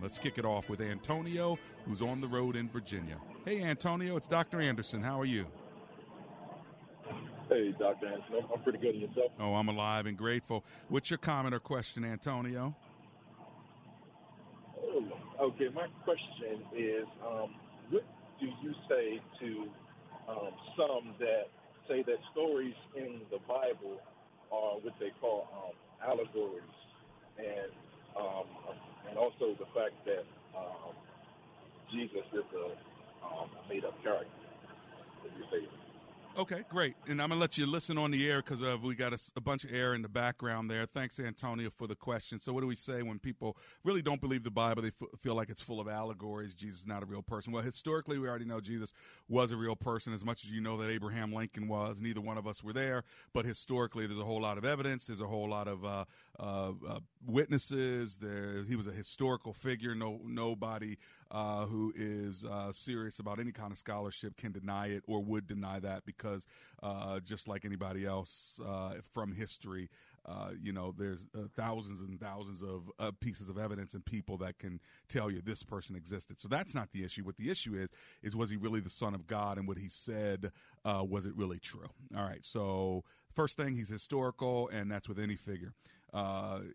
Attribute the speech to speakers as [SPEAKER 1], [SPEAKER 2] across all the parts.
[SPEAKER 1] Let's kick it off with Antonio, who's on the road in Virginia. Hey, Antonio, it's Dr. Anderson. How are you?
[SPEAKER 2] Hey, Dr. Anderson. I'm pretty good. And yourself?
[SPEAKER 1] Oh, I'm alive and grateful. What's your comment or question, Antonio?
[SPEAKER 2] Oh, okay, my question is um, what do you say to um, some that say that stories in the Bible are what they call um, allegories? And um, and also the fact that um, Jesus is a um, made up character.
[SPEAKER 1] Okay, great. And I'm going to let you listen on the air because uh, we got a, a, bunch of air in the background there. Thanks, Antonio, for the question. So, what do we say when people really don't believe the Bible? They f- feel like it's full of allegories. Jesus is not a real person. Well, historically, we already know Jesus was a real person as much as you know that Abraham Lincoln was. Neither one of us were there. But historically, there's a whole lot of evidence. There's a whole lot of uh, uh, uh witnesses. There, he was a historical figure. No, nobody uh, who is uh, serious about any kind of scholarship can deny it or would deny that because uh, just like anybody else uh, from history, uh, you know, there's uh, thousands and thousands of pieces of evidence and people that can tell you this person existed. So that's not the issue. What the issue is, is was he really the son of God and what he said, was it really true? All right. So first thing, he's historical and that's with any figure,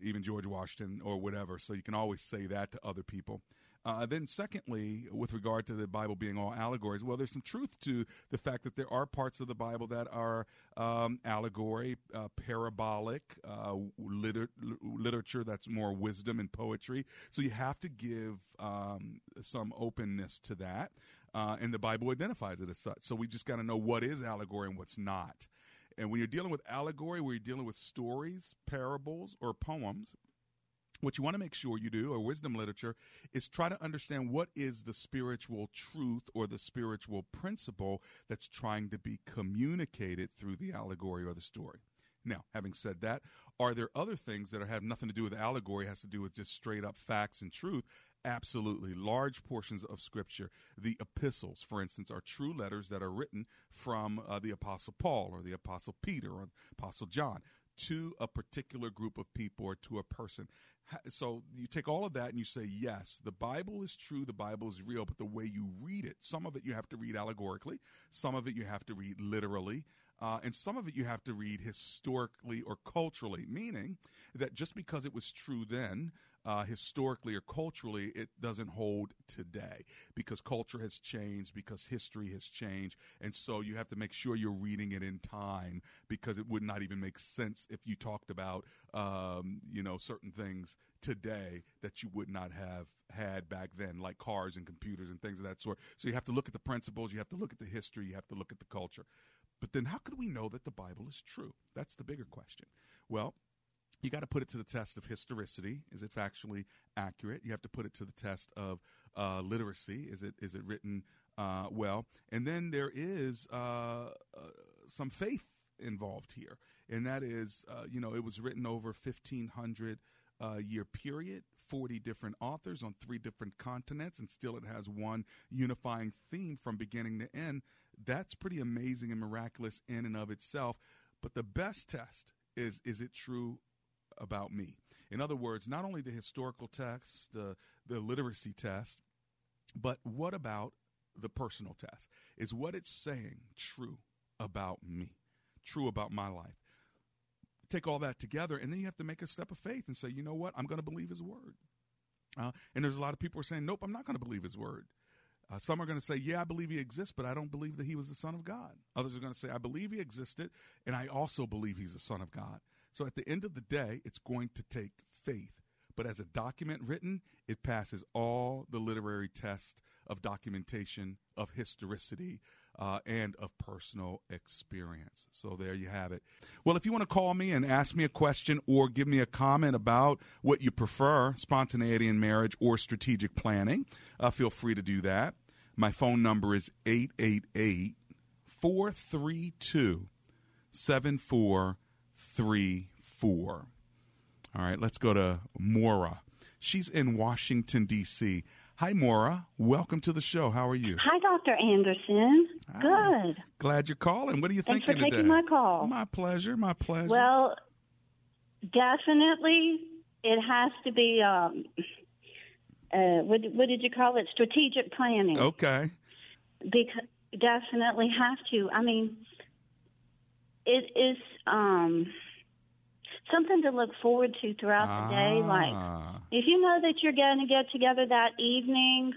[SPEAKER 1] even George Washington or whatever. So you can always say that to other people. Uh, then, secondly, with regard to the Bible being all allegories, well, there's some truth to the fact that there are parts of the Bible that are um, allegory, uh, parabolic, uh, liter- literature that's more wisdom and poetry. So you have to give um, some openness to that. Uh, and the Bible identifies it as such. So we just got to know what is allegory and what's not. And when you're dealing with allegory, where you're dealing with stories, parables, or poems, what you want to make sure you do, or wisdom literature, is try to understand what is the spiritual truth or the spiritual principle that's trying to be communicated through the allegory or the story. Now, having said that, are there other things that have nothing to do with allegory, has to do with just straight up facts and truth? Absolutely. Large portions of Scripture, the epistles, for instance, are true letters that are written from uh, the Apostle Paul or the Apostle Peter or Apostle John to a particular group of people or to a person. So you take all of that and you say, yes, the Bible is true, the Bible is real, but the way you read it, some of it you have to read allegorically, some of it you have to read literally, uh, and some of it you have to read historically or culturally, meaning that just because it was true then, uh, historically or culturally, it doesn't hold today because culture has changed, because history has changed. And so you have to make sure you're reading it in time because it would not even make sense if you talked about, um, you know, certain things today that you would not have had back then, like cars and computers and things of that sort. So you have to look at the principles, you have to look at the history, you have to look at the culture. But then how could we know that the Bible is true? That's the bigger question. Well, you got to put it to the test of historicity. Is it factually accurate? You have to put it to the test of uh, literacy. Is it is it written uh, well? And then there is uh, uh some faith involved here, and that is, uh, you know, it was written over fifteen hundred uh, year period. 40 different authors on three different continents, and still it has one unifying theme from beginning to end. That's pretty amazing and miraculous in and of itself. But the best test is is it true about me. In other words, not only the historical text, the, the literacy test, but what about the personal test? Is what it's saying true about me, true about my life? Take all that together, and then you have to make a step of faith and say, you know what? I'm going to believe his word. Uh, and there's a lot of people are saying, nope, I'm not going to believe his word. Uh, some are going to say, Yeah, I believe he exists, but I don't believe that he was the Son of God. Others are going to say, I believe he existed, and I also believe he's the Son of God. So at the end of the day, it's going to take faith. But as a document written, it passes all the literary tests of documentation, of historicity, uh, and of personal experience. So there you have it. Well, if you want to call me and ask me a question or give me a comment about what you prefer, spontaneity in marriage or strategic planning, uh, feel free to do that. My phone number is 888 432 7434. All right, let's go to Maura. She's in Washington, D.C. Hi, Maura. Welcome to the show. How are you?
[SPEAKER 3] Hi, Dr. Anderson.
[SPEAKER 1] Hi.
[SPEAKER 3] Good.
[SPEAKER 1] Glad you're calling. What are you
[SPEAKER 3] Thanks
[SPEAKER 1] thinking
[SPEAKER 3] for taking
[SPEAKER 1] today?
[SPEAKER 3] my call.
[SPEAKER 1] My pleasure. My pleasure.
[SPEAKER 3] Well, definitely, it has to be. Um, uh, what, what did you call it? Strategic planning.
[SPEAKER 1] okay.
[SPEAKER 3] Because definitely have to. I mean, it is um, something to look forward to throughout the day. Like
[SPEAKER 1] Ah.
[SPEAKER 3] if you know that you're going to get together that evening,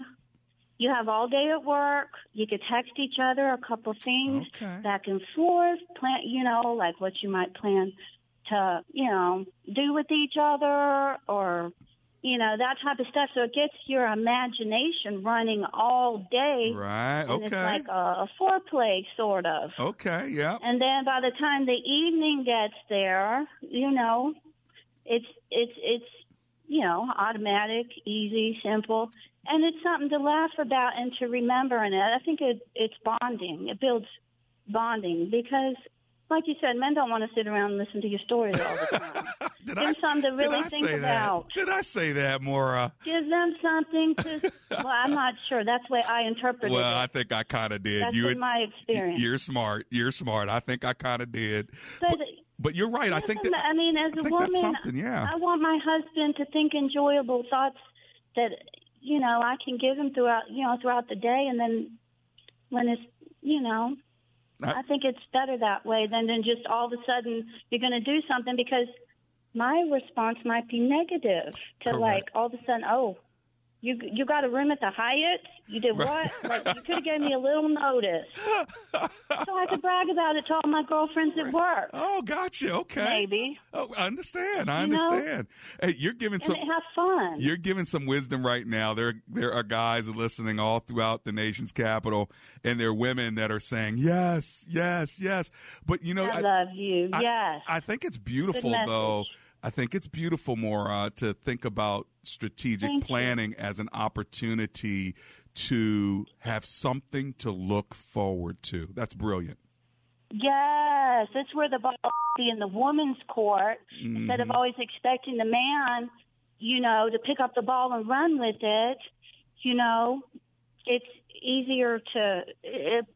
[SPEAKER 3] you have all day at work. You could text each other a couple things
[SPEAKER 1] Okay.
[SPEAKER 3] back and forth. Plan, you know, like what you might plan to, you know, do with each other, or you know that type of stuff. So it gets your imagination running all day,
[SPEAKER 1] Right.
[SPEAKER 3] and it's
[SPEAKER 1] Okay.
[SPEAKER 3] like a, a foreplay sort of.
[SPEAKER 1] okay. Yeah.
[SPEAKER 3] And then by the time the evening gets there, you know, it's it's it's you know automatic, easy, simple, and it's something to laugh about and to remember. And I think it it's bonding. It builds bonding because, like you said, men don't want to sit around and listen to your stories all the time.
[SPEAKER 1] Did
[SPEAKER 3] Give them something to really
[SPEAKER 1] I
[SPEAKER 3] think
[SPEAKER 1] say
[SPEAKER 3] about.
[SPEAKER 1] That? Did I say that, Maura?
[SPEAKER 3] Give them something to. well, I'm not sure. That's the way I interpreted it.
[SPEAKER 1] Well, I think I kind of did.
[SPEAKER 3] That's
[SPEAKER 1] you
[SPEAKER 3] been my experience.
[SPEAKER 1] You're smart. You're smart. I think I kind of did.
[SPEAKER 3] But-
[SPEAKER 1] But you're right. I think that.
[SPEAKER 3] I mean, as
[SPEAKER 1] I
[SPEAKER 3] a woman.
[SPEAKER 1] Yeah.
[SPEAKER 3] I want my husband to think enjoyable thoughts that you know I can give him throughout you know throughout the day, and then when it's you know,
[SPEAKER 1] I-
[SPEAKER 3] I, think it's better that way than than just all of a sudden you're going to do something because my response might be negative to
[SPEAKER 1] Correct.
[SPEAKER 3] like all of a sudden oh. You you got a room at the Hyatt? You did what? Like you could have gave me a little notice, so I could brag about it to all my girlfriends at work.
[SPEAKER 1] Oh, gotcha. Okay.
[SPEAKER 3] Maybe.
[SPEAKER 1] Oh, I understand. I
[SPEAKER 3] You know?
[SPEAKER 1] understand. Hey, you're giving
[SPEAKER 3] and
[SPEAKER 1] some.
[SPEAKER 3] have fun.
[SPEAKER 1] You're giving some wisdom right now. There, there are guys listening all throughout the nation's capital, and there are women that are saying yes, yes, yes. But you know,
[SPEAKER 3] I, love you.
[SPEAKER 1] I-
[SPEAKER 3] yes.
[SPEAKER 1] I think it's beautiful, though. I think it's beautiful, Maura, to think about strategic
[SPEAKER 3] Thank you.
[SPEAKER 1] planning as an opportunity to have something to look forward to. That's brilliant.
[SPEAKER 3] yes. That's where the ball be in the woman's court instead
[SPEAKER 1] Mm-hmm.
[SPEAKER 3] of always expecting the man, you know, to pick up the ball and run with it. You know, it's easier to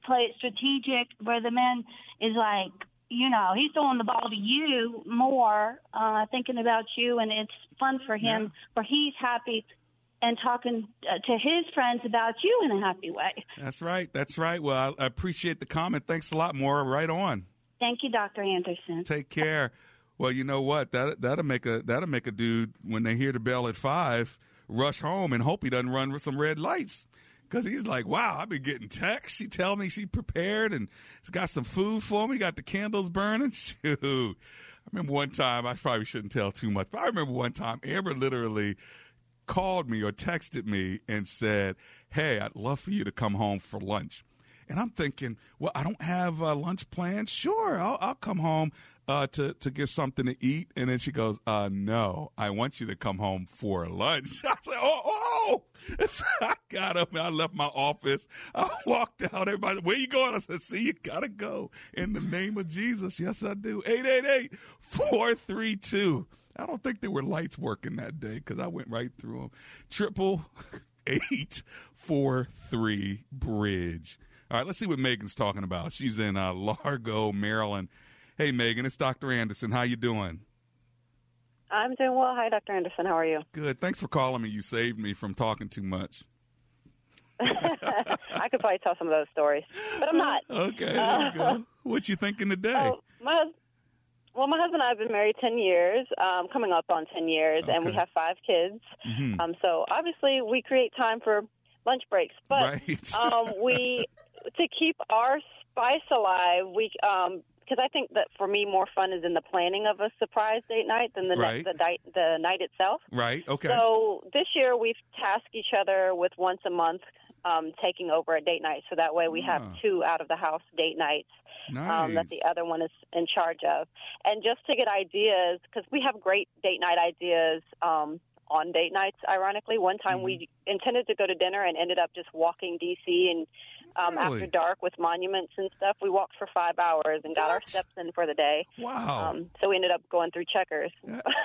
[SPEAKER 3] play it strategic where the man is like, you know, he's throwing the ball to you more, uh, thinking about you, and it's fun for him, where he's happy and talking uh, to his friends about you in a happy way.
[SPEAKER 1] That's right. That's right. Well, I, I appreciate the comment. Thanks a lot, Maura. Right on.
[SPEAKER 3] Thank you, Dr. Anderson.
[SPEAKER 1] Take care. Well, you know what? That that'll make a that'll make a dude when they hear the bell at five rush home and hope he doesn't run with some red lights. Cause he's like, wow, I've been getting texts. She tell me she prepared and she's got some food for me. Got the candles burning. Shoot, I remember one time. I probably shouldn't tell too much, but I remember one time Amber literally called me or texted me and said, "Hey, I'd love for you to come home for lunch." And I'm thinking, well, I don't have uh, lunch plans. Sure, I'll, I'll come home uh, to to get something to eat. And then she goes, uh, "No, I want you to come home for lunch." I said, "Oh, oh!" So I got up and I left my office. I walked out. Everybody, where you going? I said, "See, you gotta go in the name of Jesus." Yes, I do. 888-432. I don't think there were lights working that day because I went right through them. Triple eight four three bridge. All right, let's see what Megan's talking about. She's in uh, Largo, Maryland. Hey, Megan, it's Dr. Anderson. How you doing?
[SPEAKER 4] I'm doing well. Hi, Dr. Anderson. How are you?
[SPEAKER 1] Good. Thanks for calling me. You saved me from talking too much.
[SPEAKER 4] I could probably tell some of those stories, but I'm not.
[SPEAKER 1] Okay, go. What you thinking today?
[SPEAKER 4] Oh, my well, my husband and I have been married 10 years, um, coming up on 10 years, and we have five kids.
[SPEAKER 1] Mhm.
[SPEAKER 4] Um, so obviously, we create time for lunch breaks. But
[SPEAKER 1] Right.
[SPEAKER 4] um, we to keep our spice alive, we um because I think that for me more fun is in the planning of a surprise date night than the
[SPEAKER 1] Right.
[SPEAKER 4] night, the the night itself.
[SPEAKER 1] Right. Okay.
[SPEAKER 4] So this year we've tasked each other with once a month um, taking over a date night, so that way we have
[SPEAKER 1] Ah.
[SPEAKER 4] two out of the house date nights
[SPEAKER 1] nice.
[SPEAKER 4] um, that the other one is in charge of. And just to get ideas, because we have great date night ideas um, on date nights, ironically. One time we
[SPEAKER 1] Mm-hmm.
[SPEAKER 4] intended to go to dinner and ended up just walking D.C. and um,
[SPEAKER 1] Really?
[SPEAKER 4] after dark with monuments and stuff. We walked for five hours and got our steps in for the day.
[SPEAKER 1] wow.
[SPEAKER 4] Um, so we ended up going through checkers.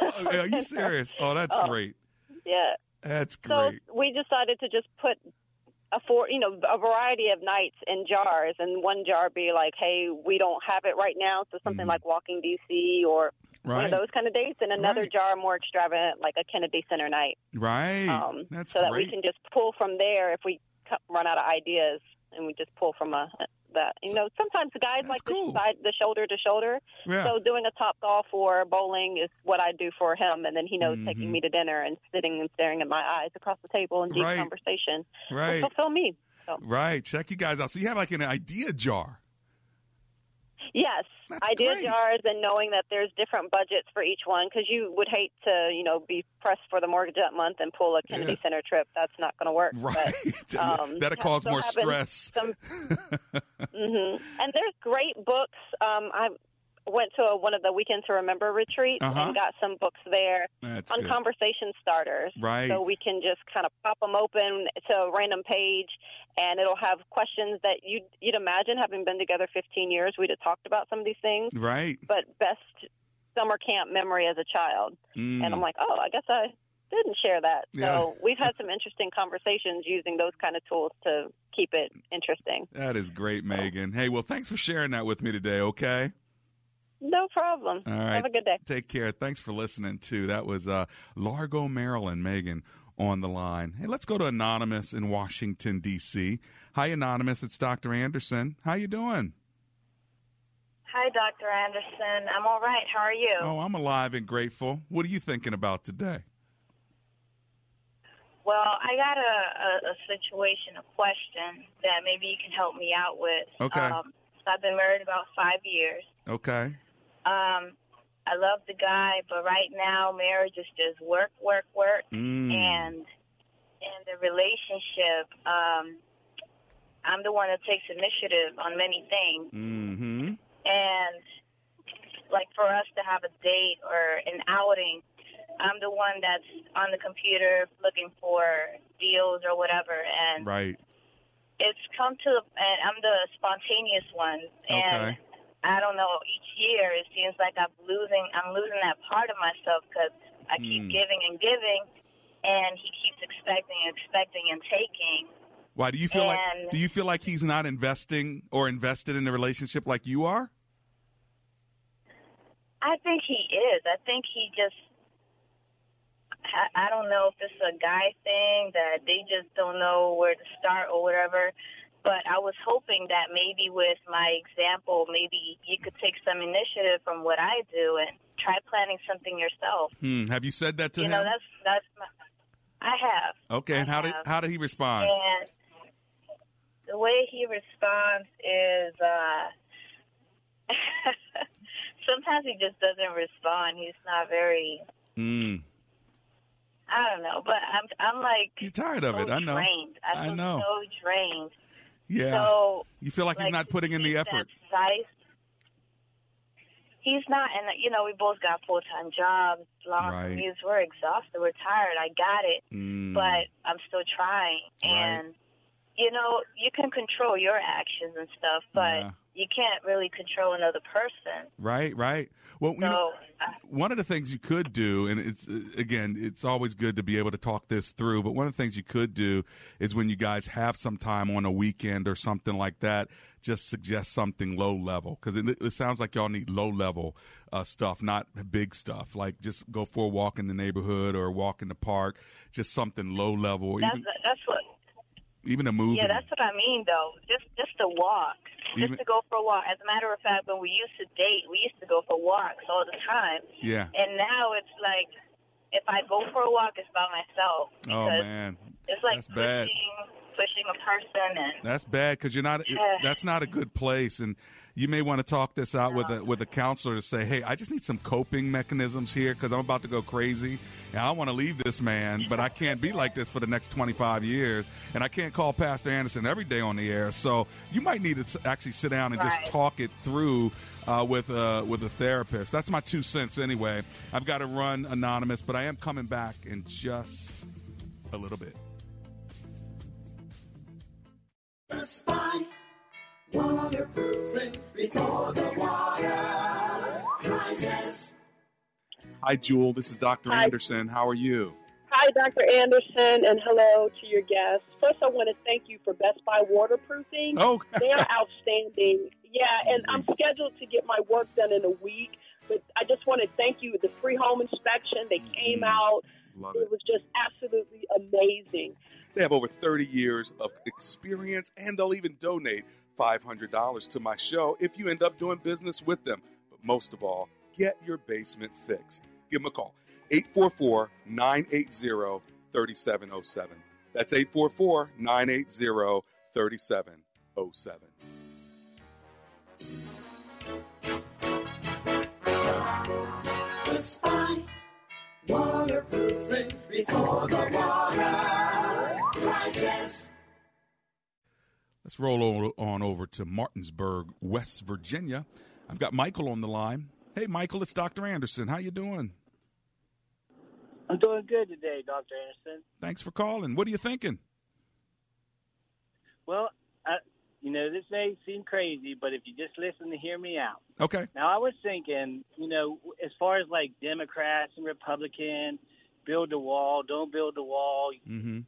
[SPEAKER 1] Oh, Are you serious? Oh, that's
[SPEAKER 4] Oh.
[SPEAKER 1] great.
[SPEAKER 4] Yeah.
[SPEAKER 1] That's great.
[SPEAKER 4] So we decided to just put a for you know a variety of nights in jars, and one jar be like, "Hey, we don't have it right now," so something
[SPEAKER 1] Mhm.
[SPEAKER 4] like Walking DC or one of those kind of dates, and another
[SPEAKER 1] Right.
[SPEAKER 4] jar more extravagant like a Kennedy Center night,
[SPEAKER 1] Right.
[SPEAKER 4] um,
[SPEAKER 1] that's
[SPEAKER 4] so that
[SPEAKER 1] great.
[SPEAKER 4] we can just pull from there if we run out of ideas, and we just pull from a that you know sometimes the guys
[SPEAKER 1] That's
[SPEAKER 4] like
[SPEAKER 1] cool.
[SPEAKER 4] the side the shoulder to shoulder.
[SPEAKER 1] yeah.
[SPEAKER 4] So doing a Topgolf or bowling is what I do for him, and then he knows
[SPEAKER 1] Mhm.
[SPEAKER 4] taking me to dinner and sitting and staring at my eyes across the table in deep
[SPEAKER 1] Right.
[SPEAKER 4] conversation
[SPEAKER 1] right.
[SPEAKER 4] fulfill me. So
[SPEAKER 1] Right. Check you guys out. So you have like an idea jar.
[SPEAKER 4] Yes,
[SPEAKER 1] That's
[SPEAKER 4] idea
[SPEAKER 1] great.
[SPEAKER 4] jars and knowing that there's different budgets for each one because you would hate to you know be pressed for the mortgage that month and pull a Kennedy
[SPEAKER 1] Yeah.
[SPEAKER 4] Center trip. That's not going to work.
[SPEAKER 1] Right.
[SPEAKER 4] But, um,
[SPEAKER 1] That'll cause more stress.
[SPEAKER 4] Some, hmm And there's great books. Um, I went to a, one of the Weekend to Remember retreats
[SPEAKER 1] Uh-huh.
[SPEAKER 4] and got some books there
[SPEAKER 1] That's
[SPEAKER 4] on
[SPEAKER 1] good.
[SPEAKER 4] conversation starters.
[SPEAKER 1] Right.
[SPEAKER 4] So we can just kind of pop them open to a random page, and it'll have questions that you'd, you'd imagine, having been together 15 years, we'd have talked about some of these things.
[SPEAKER 1] right.
[SPEAKER 4] But best summer camp memory as a child.
[SPEAKER 1] Mm.
[SPEAKER 4] And I'm like, oh, I guess I didn't share that.
[SPEAKER 1] Yeah.
[SPEAKER 4] So we've had some interesting conversations using those kind of tools to keep it interesting.
[SPEAKER 1] that is great, Megan. Hey, well, thanks for sharing that with me today, okay?
[SPEAKER 4] No problem.
[SPEAKER 1] All right.
[SPEAKER 4] Have a good day.
[SPEAKER 1] Take care. Thanks for listening, too. That was uh, Largo, Maryland, Megan on the line. Hey, let's go to Anonymous in Washington, D.C. Hi, Anonymous. It's Dr. Anderson. How you doing?
[SPEAKER 5] Hi, Dr. Anderson. I'm all right. How are you?
[SPEAKER 1] Oh, I'm alive and grateful. What are you thinking about today?
[SPEAKER 5] Well, I got a, a, a situation, a question that maybe you can help me out with.
[SPEAKER 1] Okay.
[SPEAKER 5] Um, so I've been married about five years.
[SPEAKER 1] Okay.
[SPEAKER 5] Um, I love the guy, but right now marriage is just work, work, work,
[SPEAKER 1] Mm.
[SPEAKER 5] and in the relationship, um, I'm the one that takes initiative on many things.
[SPEAKER 1] Mm-hmm.
[SPEAKER 5] and like for us to have a date or an outing, I'm the one that's on the computer looking for deals or whatever, and
[SPEAKER 1] Right.
[SPEAKER 5] it's come to and I'm the spontaneous one, and
[SPEAKER 1] Okay.
[SPEAKER 5] I don't know. Each year it seems like I'm losing. I'm losing that part of myself because I keep
[SPEAKER 1] Hmm.
[SPEAKER 5] giving and giving, and he keeps expecting and expecting and taking.
[SPEAKER 1] Why do you feel like do you feel like he's not investing or invested in the relationship like you are?
[SPEAKER 5] I think he is. I think he just. I, I don't know if it's a guy thing that they just don't know where to start or whatever. But I was hoping that maybe with my example, maybe you could take some initiative from what I do and try planning something yourself.
[SPEAKER 1] Hmm. Have you said that to
[SPEAKER 5] you
[SPEAKER 1] him?
[SPEAKER 5] know, that's that's. My, I have.
[SPEAKER 1] okay. And
[SPEAKER 5] I
[SPEAKER 1] how did how did he respond?
[SPEAKER 5] And the way he responds is uh sometimes he just doesn't respond. He's not very
[SPEAKER 1] Mm.
[SPEAKER 5] I don't know, but I'm I'm like
[SPEAKER 1] You're tired of
[SPEAKER 5] so
[SPEAKER 1] it. I know.
[SPEAKER 5] drained. I
[SPEAKER 1] I know.
[SPEAKER 5] so drained.
[SPEAKER 1] Yeah.
[SPEAKER 5] So
[SPEAKER 1] you feel like, he's not putting in the effort.
[SPEAKER 5] Precise. He's not, and you know, we both got full time jobs, long
[SPEAKER 1] Right.
[SPEAKER 5] commutes. We're exhausted. We're tired. I got it,
[SPEAKER 1] Mm.
[SPEAKER 5] but I'm still trying.
[SPEAKER 1] Right.
[SPEAKER 5] And you know, you can control your actions and stuff, but
[SPEAKER 1] Yeah.
[SPEAKER 5] You can't really control another person.
[SPEAKER 1] Right, right. Well, you know,
[SPEAKER 5] uh,
[SPEAKER 1] one of the things you could do, and it's uh, again, it's always good to be able to talk this through. But one of the things you could do is when you guys have some time on a weekend or something like that, just suggest something low level because it, it sounds like y'all need low level uh, stuff, not big stuff. Like just go for a walk in the neighborhood or a walk in the park, just something low level,
[SPEAKER 5] that's
[SPEAKER 1] even
[SPEAKER 5] that's what.
[SPEAKER 1] Even a movie.
[SPEAKER 5] Yeah, that's what I mean, though. Just just a walk, just to go for a walk. As a matter of fact, when we used to date, we used to go for walks all the time.
[SPEAKER 1] yeah.
[SPEAKER 5] And now it's like, if I go for a walk, it's by myself.
[SPEAKER 1] Oh man.
[SPEAKER 5] It's like
[SPEAKER 1] That's bad.
[SPEAKER 5] pushing pushing a person and
[SPEAKER 1] That's bad because you're not. it- that's not a good place, and you may want to talk this out with a with a counselor to say, "Hey, I just need some coping mechanisms here because I'm about to go crazy, and I want to leave this man, but I can't be like this for the next 25 years, and I can't call Pastor Anderson every day on the air. So you might need to t- actually sit down and just talk it through." Uh, with uh, with a therapist. That's my two cents anyway. I've got to run anonymous, but I am coming back in just a little bit.
[SPEAKER 6] Best Buy, waterproofing before the water rises.
[SPEAKER 1] Hi, Jewel. This is Dr.
[SPEAKER 7] Hi.
[SPEAKER 1] Anderson. How are you?
[SPEAKER 7] Hi, Dr. Anderson, and hello to your guests. First, I want to thank you for Best Buy waterproofing.
[SPEAKER 1] Oh,
[SPEAKER 7] They are outstanding. Yeah, and I'm scheduled to get my work done in a week, but I just want to thank you. The free home inspection, they came mm-hmm. out.
[SPEAKER 1] love
[SPEAKER 7] It was just absolutely amazing.
[SPEAKER 1] They have over 30 years of experience, and they'll even donate $500 to my show if you end up doing business with them. But most of all, get your basement fixed. Give them a call 844 980 3707. That's 844 980 3707.
[SPEAKER 6] Best Buy, waterproofing before the water rises.
[SPEAKER 1] Let's roll on over to Martinsburg, West Virginia. I've got Michael on the line. Hey, Michael, it's Dr. Anderson. How you doing?
[SPEAKER 8] I'm doing good today, Dr. Anderson.
[SPEAKER 1] Thanks for calling. What are you thinking?
[SPEAKER 8] Well, I, you know, this may seem crazy, but if you just listen to hear me out.
[SPEAKER 1] Okay.
[SPEAKER 8] Now, I was thinking, you know, as far as like Democrats and Republicans, build the wall, don't build the wall.
[SPEAKER 1] Mm-hmm.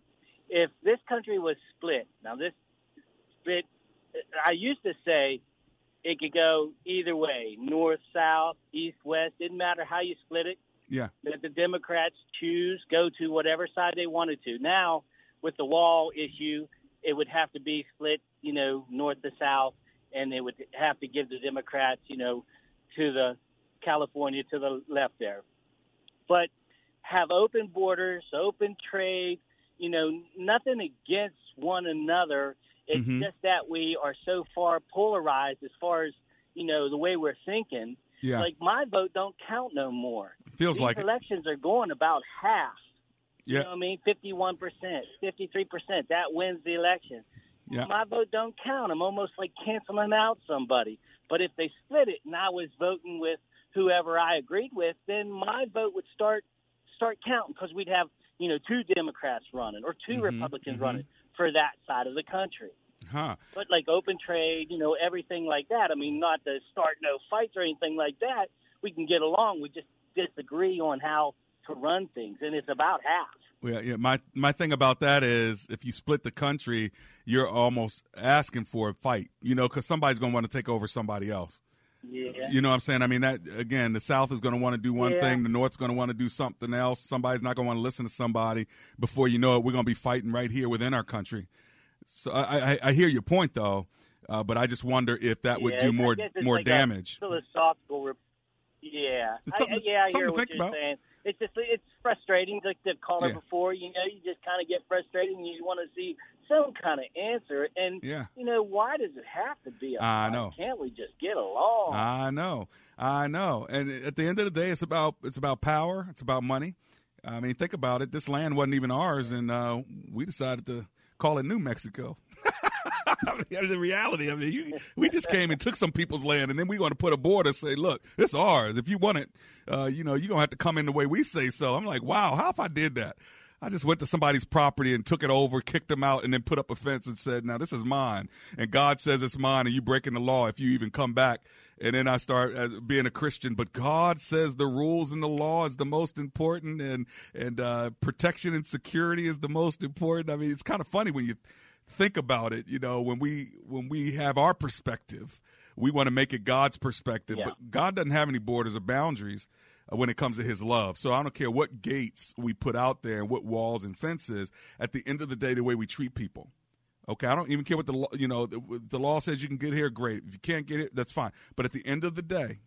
[SPEAKER 8] If this country was split, now this split, I used to say it could go either way, north, south, east, west, didn't matter how you split it.
[SPEAKER 1] Yeah.
[SPEAKER 8] Let the Democrats choose, go to whatever side they wanted to. Now, with the wall issue, it would have to be split, you know, north to south, and they would have to give the Democrats, you know, to the California to the left there. But have open borders, open trade, you know, nothing against one another. It's
[SPEAKER 1] Mhm.
[SPEAKER 8] just that we are so far polarized as far as, you know, the way we're thinking.
[SPEAKER 1] Yeah.
[SPEAKER 8] Like my vote don't count no more.
[SPEAKER 1] Feels
[SPEAKER 8] These
[SPEAKER 1] like it.
[SPEAKER 8] elections are going about half. You
[SPEAKER 1] Yeah.
[SPEAKER 8] know what I mean? Fifty-one percent, fifty-three percent. That wins the election.
[SPEAKER 1] Yeah.
[SPEAKER 8] My vote don't count. I'm almost like canceling out somebody. But if they split it and I was voting with whoever I agreed with, then my vote would start start counting because we'd have you know two Democrats running or 2
[SPEAKER 1] Mhm,
[SPEAKER 8] Republicans
[SPEAKER 1] mhm.
[SPEAKER 8] running for that side of the country.
[SPEAKER 1] Huh.
[SPEAKER 8] But like open trade, you know, everything like that. I mean, not to start no fights or anything like that. We can get along. We just disagree on how to run things, and it's about half.
[SPEAKER 1] Yeah, yeah. My my thing about that is, if you split the country, you're almost asking for a fight. You know, because somebody's going to want to take over somebody else.
[SPEAKER 8] Yeah.
[SPEAKER 1] You know what I'm saying? I mean, that again, the South is going to want to do one
[SPEAKER 8] Yeah.
[SPEAKER 1] thing, the North's going to want to do something else. Somebody's not going to want to listen to somebody. Before you know it, we're going to be fighting right here within our country. So I, I, I hear your point though, uh, but I just wonder if that would
[SPEAKER 8] Yeah,
[SPEAKER 1] do more more
[SPEAKER 8] like
[SPEAKER 1] damage.
[SPEAKER 8] philosophical. Re- yeah, I- yeah, I hear what you're
[SPEAKER 1] about.
[SPEAKER 8] saying. It's just it's frustrating. Like the caller
[SPEAKER 1] Yeah.
[SPEAKER 8] before, you know, you just kind of get frustrated and you want to see some kind of answer. And
[SPEAKER 1] Yeah.
[SPEAKER 8] you know, why does it have to be a
[SPEAKER 1] I know.
[SPEAKER 8] Can't we just get along?
[SPEAKER 1] I know, I know. And at the end of the day, it's about it's about power. It's about money. I mean, think about it. This land wasn't even ours, and uh, we decided to call it New Mexico. I mean, the reality. I mean, you, we just came and took some people's land, and then we're going to put a border. Say, look, it's ours. If you want it, uh, you know, you're gonna have to come in the way we say so. I'm like, wow, how if I did that? I just went to somebody's property and took it over, kicked them out, and then put up a fence and said, "Now this is mine." And God says it's mine, and you breaking the law if you even come back. And then I start uh, being a Christian, but God says the rules and the law is the most important, and and uh, protection and security is the most important. I mean, it's kind of funny when you think about it. You know, when we when we have our perspective, we want to make it God's perspective,
[SPEAKER 8] Yeah.
[SPEAKER 1] but God doesn't have any borders or boundaries when it comes to his love. So I don't care what gates we put out there and what walls and fences. At the end of the day, the way we treat people. Okay, I don't even care what the law, you know the, the law says you can get here. Great, if you can't get it, that's fine. But at the end of the day,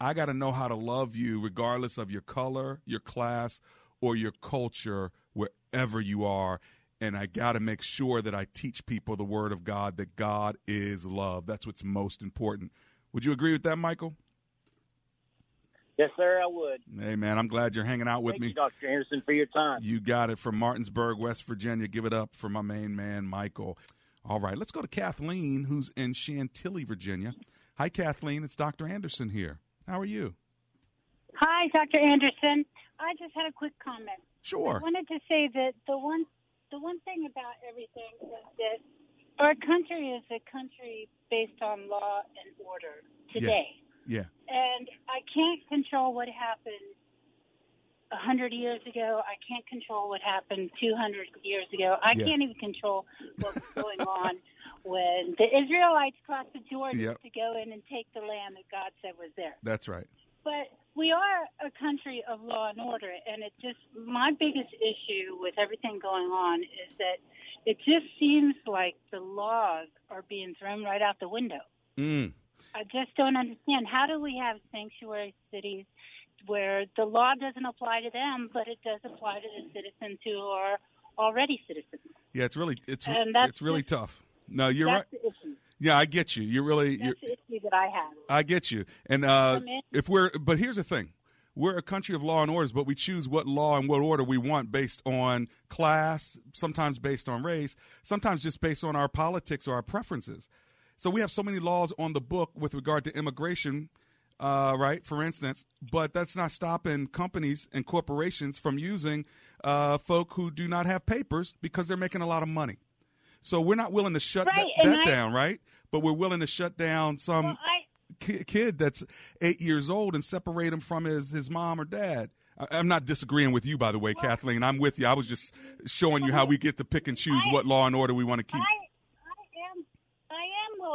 [SPEAKER 1] I got to know how to love you regardless of your color, your class, or your culture, wherever you are. and I got to make sure that I teach people the word of God that God is love. That's what's most important. Would you agree with that, Michael?
[SPEAKER 8] Yes, sir, I would.
[SPEAKER 1] Hey, man, I'm glad you're hanging out with
[SPEAKER 8] Thank
[SPEAKER 1] me.
[SPEAKER 8] you, Dr. Anderson, for your time.
[SPEAKER 1] You got it from Martinsburg, West Virginia. Give it up for my main man, Michael. All right, let's go to Kathleen, who's in Chantilly, Virginia. Hi, Kathleen. It's Dr. Anderson here. How are you?
[SPEAKER 9] Hi, Dr. Anderson. I just had a quick comment.
[SPEAKER 1] Sure.
[SPEAKER 9] I wanted to say that the one the one thing about everything is that our country is a country based on law and order today.
[SPEAKER 1] Yeah.
[SPEAKER 9] And I can't control what happened a hundred years ago. I can't control what happened two hundred years ago. I
[SPEAKER 1] Yeah.
[SPEAKER 9] can't even control what's going on when the Israelites crossed the Jordan
[SPEAKER 1] Yep.
[SPEAKER 9] to go in and take the land that God said was there.
[SPEAKER 1] That's right.
[SPEAKER 9] But we are a country of law and order, and it just my biggest issue with everything going on is that it just seems like the laws are being thrown right out the window.
[SPEAKER 1] Mm.
[SPEAKER 9] I just don't understand. How do we have sanctuary cities where the law doesn't apply to them, but it does apply to the citizens who are already citizens?
[SPEAKER 1] Yeah, it's really it's
[SPEAKER 9] And that's
[SPEAKER 1] it's really
[SPEAKER 9] just-
[SPEAKER 1] tough. No, you're
[SPEAKER 9] That's
[SPEAKER 1] right. Yeah, I get you. You're really you're,
[SPEAKER 9] the issue that I have.
[SPEAKER 1] I get you. And uh, if we're, but here's the thing: we're a country of law and orders, but we choose what law and what order we want based on class, sometimes based on race, sometimes just based on our politics or our preferences. So we have so many laws on the book with regard to immigration, uh, right? For instance, but that's not stopping companies and corporations from using uh, folk who do not have papers because they're making a lot of money. So we're not willing to shut
[SPEAKER 9] Right,
[SPEAKER 1] that, that
[SPEAKER 9] I-
[SPEAKER 1] down, right? But we're willing to shut down some
[SPEAKER 9] Well, I
[SPEAKER 1] ki- kid that's eight years old and separate him from his, his mom or dad. I, I'm not disagreeing with you, by the way, Kathleen. I'm with you. I was just showing you how we get to pick and choose what law and order we want to keep.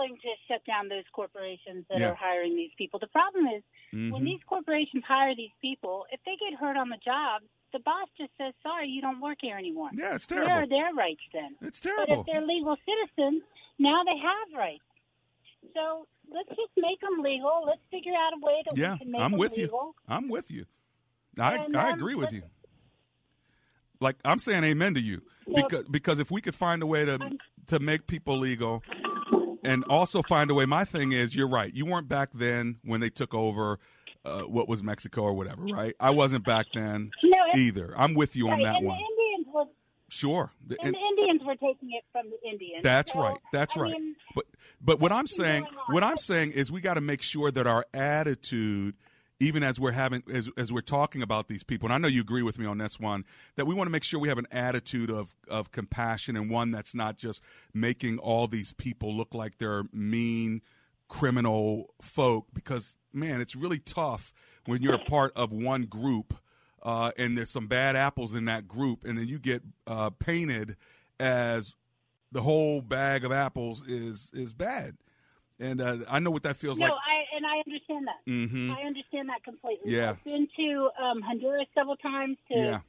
[SPEAKER 9] I, I am I am willing to shut down those corporations that
[SPEAKER 1] Yeah.
[SPEAKER 9] are hiring these people. The problem is when
[SPEAKER 1] Mhm.
[SPEAKER 9] these corporations hire these people, if they get hurt on the job, the boss just says, "Sorry, you don't work here anymore."
[SPEAKER 1] Yeah, it's terrible.
[SPEAKER 9] Where are their rights then?
[SPEAKER 1] It's terrible.
[SPEAKER 9] But if they're legal citizens, now they have rights. So let's just make them legal. Let's figure out a way that
[SPEAKER 1] Yeah,
[SPEAKER 9] we can make
[SPEAKER 1] I'm
[SPEAKER 9] them
[SPEAKER 1] with you.
[SPEAKER 9] legal.
[SPEAKER 1] I'm with you. I,
[SPEAKER 9] And,
[SPEAKER 1] I
[SPEAKER 9] um,
[SPEAKER 1] agree with you. Like I'm saying amen to you because because if we could find a way to to make people legal and also find a way my thing is you're right. You weren't back then when they took over uh, what was Mexico or whatever, right? I wasn't back then
[SPEAKER 9] No, it-
[SPEAKER 1] either. I'm with you on that one.
[SPEAKER 9] The Indians were
[SPEAKER 1] Sure. The-
[SPEAKER 9] and
[SPEAKER 1] and-
[SPEAKER 9] the Indians were taking it from the Indians.
[SPEAKER 1] That's
[SPEAKER 9] So,
[SPEAKER 1] right. That's
[SPEAKER 9] I
[SPEAKER 1] right.
[SPEAKER 9] mean,
[SPEAKER 1] but but what I'm saying, what I'm saying is we got to make sure that our attitude even as we're having as as we're talking about these people and I know you agree with me on this one that we want to make sure we have an attitude of of compassion and one that's not just making all these people look like they're mean criminal folk because man it's really tough when you're a part of one group uh, and there's some bad apples in that group and then you get uh, painted as the whole bag of apples is is bad. And uh, I know what that feels
[SPEAKER 9] no,
[SPEAKER 1] like.
[SPEAKER 9] I and I understand that.
[SPEAKER 1] Mhm.
[SPEAKER 9] I understand that completely.
[SPEAKER 1] Yeah.
[SPEAKER 9] I've been to um, Honduras several times to
[SPEAKER 1] Yeah.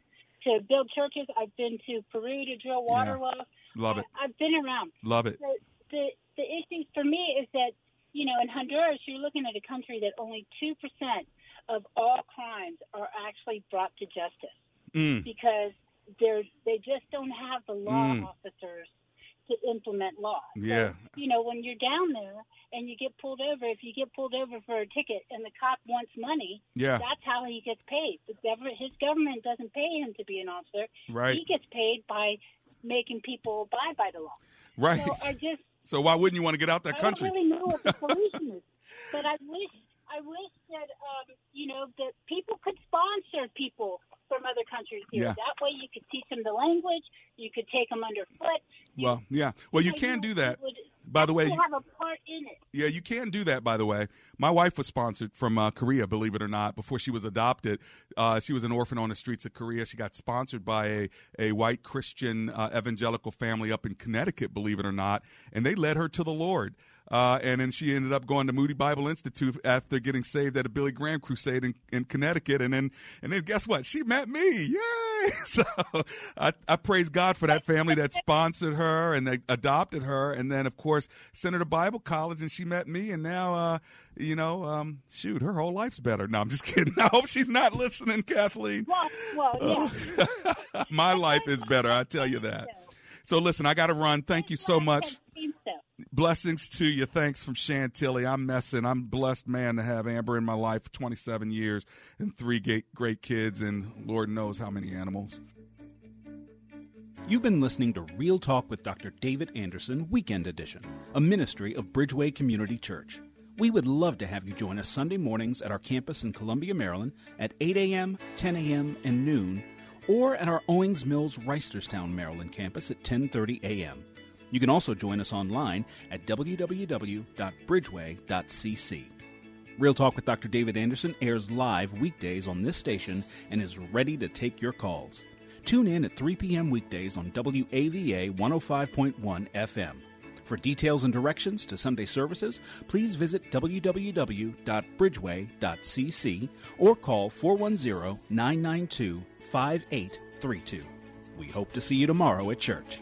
[SPEAKER 9] to build churches. I've been to Peru to drill water
[SPEAKER 1] Yeah.
[SPEAKER 9] wells.
[SPEAKER 1] Love it.
[SPEAKER 9] I've been around.
[SPEAKER 1] Love it.
[SPEAKER 9] The, the the issues for me is that you know in Honduras you're looking at a country that only two percent of all crimes are actually brought to justice
[SPEAKER 1] Mm.
[SPEAKER 9] because they're they just don't have the law
[SPEAKER 1] Mm.
[SPEAKER 9] officers to implement law.
[SPEAKER 1] Yeah.
[SPEAKER 9] You know, when you're down there and you get pulled over, if you get pulled over for a ticket and the cop wants money,
[SPEAKER 1] Yeah.
[SPEAKER 9] that's how he gets paid. The government, his government doesn't pay him to be an officer.
[SPEAKER 1] Right.
[SPEAKER 9] He gets paid by making people abide by the law.
[SPEAKER 1] Right.
[SPEAKER 9] So I just
[SPEAKER 1] So why wouldn't you want to get out that
[SPEAKER 9] I
[SPEAKER 1] country?
[SPEAKER 9] don't really know what the solution is, but I wish I wish that um, you know that people could sponsor people from other countries here.
[SPEAKER 1] Yeah.
[SPEAKER 9] That way, you could teach them the language. You could take them underfoot.
[SPEAKER 1] Well, yeah. Well, you can do that.
[SPEAKER 9] would-
[SPEAKER 1] By the way,
[SPEAKER 9] you
[SPEAKER 1] you-
[SPEAKER 9] have a part in it.
[SPEAKER 1] Yeah, you can do that, by the way. My wife was sponsored from uh, Korea, believe it or not, before she was adopted. Uh, she was an orphan on the streets of Korea. She got sponsored by a, a white Christian uh, evangelical family up in Connecticut, believe it or not, and they led her to the Lord. Uh, and then she ended up going to Moody Bible Institute after getting saved at a Billy Graham crusade in, in Connecticut. And then, and then guess what? She met me. Yay! So I, I praise God for that family that sponsored her and they adopted her. And then, of course, sent her to Bible college and she met me. And now, uh, you know, um, shoot, her whole life's better. No, I'm just kidding. I hope she's not listening, Kathleen.
[SPEAKER 9] Well, well, yeah.
[SPEAKER 1] My life is better. I tell you that. So listen, I got to run. Thank you so much. Blessings to you. Thanks from Chantilly. I'm messing. I'm blessed man to have Amber in my life for 27 years and three great, great kids and Lord knows how many animals.
[SPEAKER 10] You've been listening to Real Talk with Dr. David Anderson, Weekend Edition, a ministry of Bridgeway Community Church. We would love to have you join us Sunday mornings at our campus in Columbia, Maryland at 8 a.m., 10 a.m., and noon, or at our Owings Mills Reisterstown, Maryland campus at 10:30 a.m. You can also join us online at www.bridgeway.cc. Real Talk with Dr. David Anderson airs live weekdays on this station and is ready to take your calls. Tune in at 3 p.m. weekdays on WAVA 105.1 FM. For details and directions to Sunday services, please visit www.bridgeway.cc or call 410 992 5832. We hope to see you tomorrow at church.